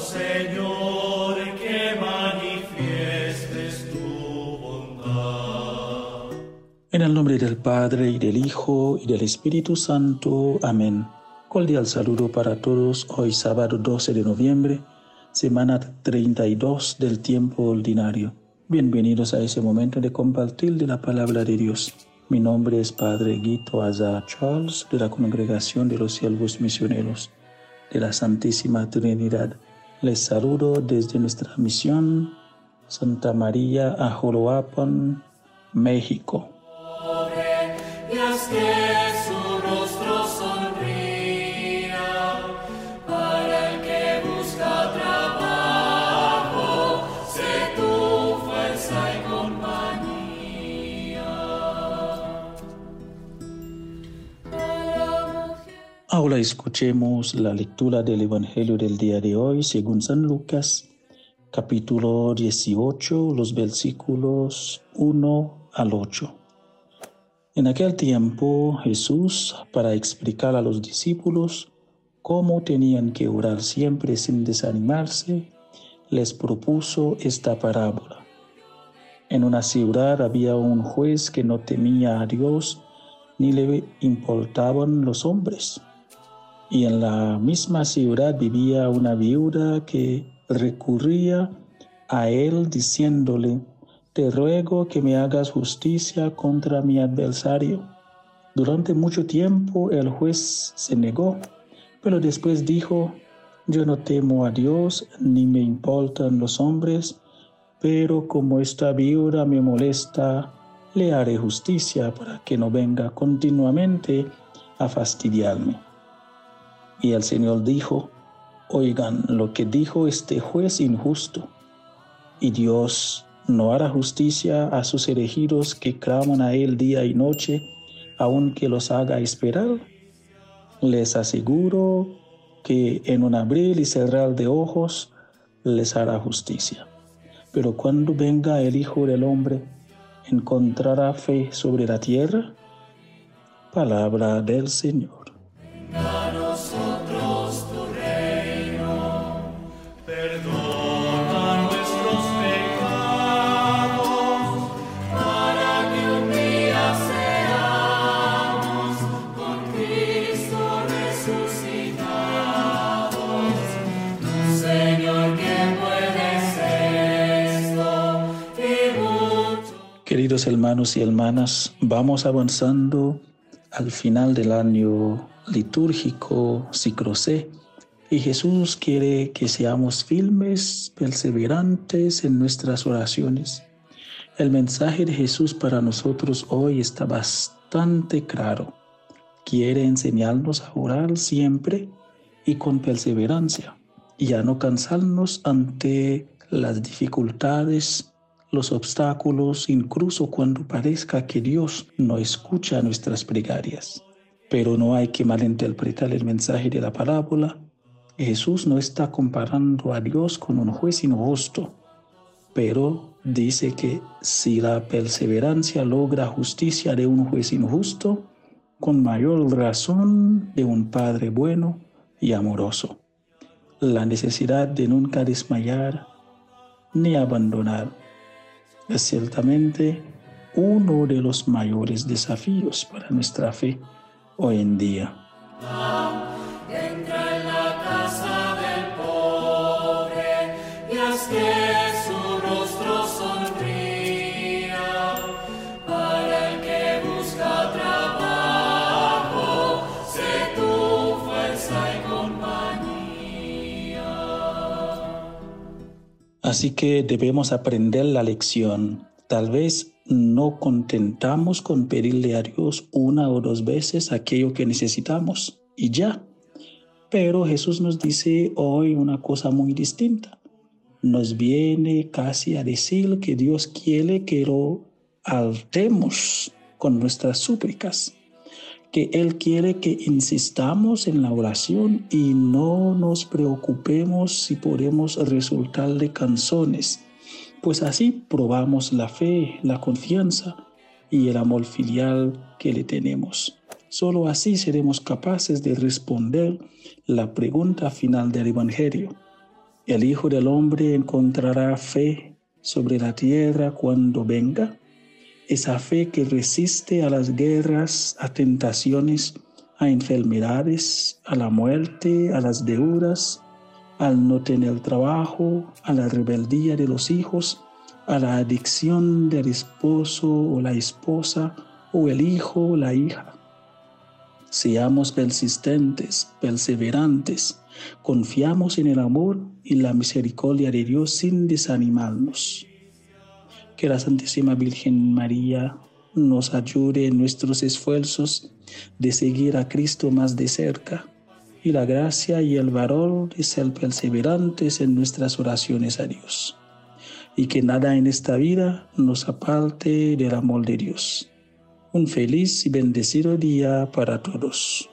Señor, que manifiestes tu bondad. En el nombre del Padre, y del Hijo, y del Espíritu Santo. Amén. Cordial saludo para todos hoy sábado 12 de noviembre, semana 32 del tiempo ordinario. Bienvenidos a ese momento de compartir de la palabra de Dios. Mi nombre es Padre Guito Azar Charles de la Congregación de los Siervos Misioneros de la Santísima Trinidad. Les saludo desde nuestra misión Santa María Ajoloapan, México. Ahora escuchemos la lectura del Evangelio del día de hoy según San Lucas, capítulo 18, los versículos 1 al 8. En aquel tiempo Jesús, para explicar a los discípulos cómo tenían que orar siempre sin desanimarse, les propuso esta parábola. En una ciudad había un juez que no temía a Dios ni le importaban los hombres y en la misma ciudad vivía una viuda que recurría a él diciéndole, te ruego que me hagas justicia contra mi adversario. Durante mucho tiempo el juez se negó, pero después dijo, yo no temo a Dios ni me importan los hombres, pero como esta viuda me molesta, le haré justicia para que no venga continuamente a fastidiarme. Y el Señor dijo, oigan lo que dijo este juez injusto. Y Dios no hará justicia a sus elegidos que claman a Él día y noche, aunque los haga esperar. Les aseguro que en un abrir y cerrar de ojos les hará justicia. Pero cuando venga el Hijo del Hombre, ¿encontrará fe sobre la tierra? Palabra del Señor. Hermanos y hermanas, vamos avanzando al final del año litúrgico ciclo C y Jesús quiere que seamos firmes, perseverantes en nuestras oraciones. El mensaje de Jesús para nosotros hoy está bastante claro. Quiere enseñarnos a orar siempre y con perseverancia y a no cansarnos ante las dificultades los obstáculos, incluso cuando parezca que Dios no escucha nuestras plegarias. Pero no hay que malinterpretar el mensaje de la parábola. Jesús no está comparando a Dios con un juez injusto, pero dice que si la perseverancia logra justicia de un juez injusto, con mayor razón de un Padre bueno y amoroso. La necesidad de nunca desmayar ni abandonar es ciertamente uno de los mayores desafíos para nuestra fe hoy en día. Así que debemos aprender la lección. Tal vez no contentamos con pedirle a Dios una o dos veces aquello que necesitamos y ya. Pero Jesús nos dice hoy una cosa muy distinta. Nos viene casi a decir que Dios quiere que lo altemos con nuestras súplicas que Él quiere que insistamos en la oración y no nos preocupemos si podemos resultar de canzones, pues así probamos la fe, la confianza y el amor filial que le tenemos. Solo así seremos capaces de responder la pregunta final del Evangelio. ¿El Hijo del Hombre encontrará fe sobre la tierra cuando venga? Esa fe que resiste a las guerras, a tentaciones, a enfermedades, a la muerte, a las deudas, al no tener trabajo, a la rebeldía de los hijos, a la adicción del esposo o la esposa, o el hijo o la hija. Seamos persistentes, perseverantes, confiamos en el amor y la misericordia de Dios sin desanimarnos. Que la Santísima Virgen María nos ayude en nuestros esfuerzos de seguir a Cristo más de cerca y la gracia y el valor de ser perseverantes en nuestras oraciones a Dios. Y que nada en esta vida nos aparte del amor de Dios. Un feliz y bendecido día para todos.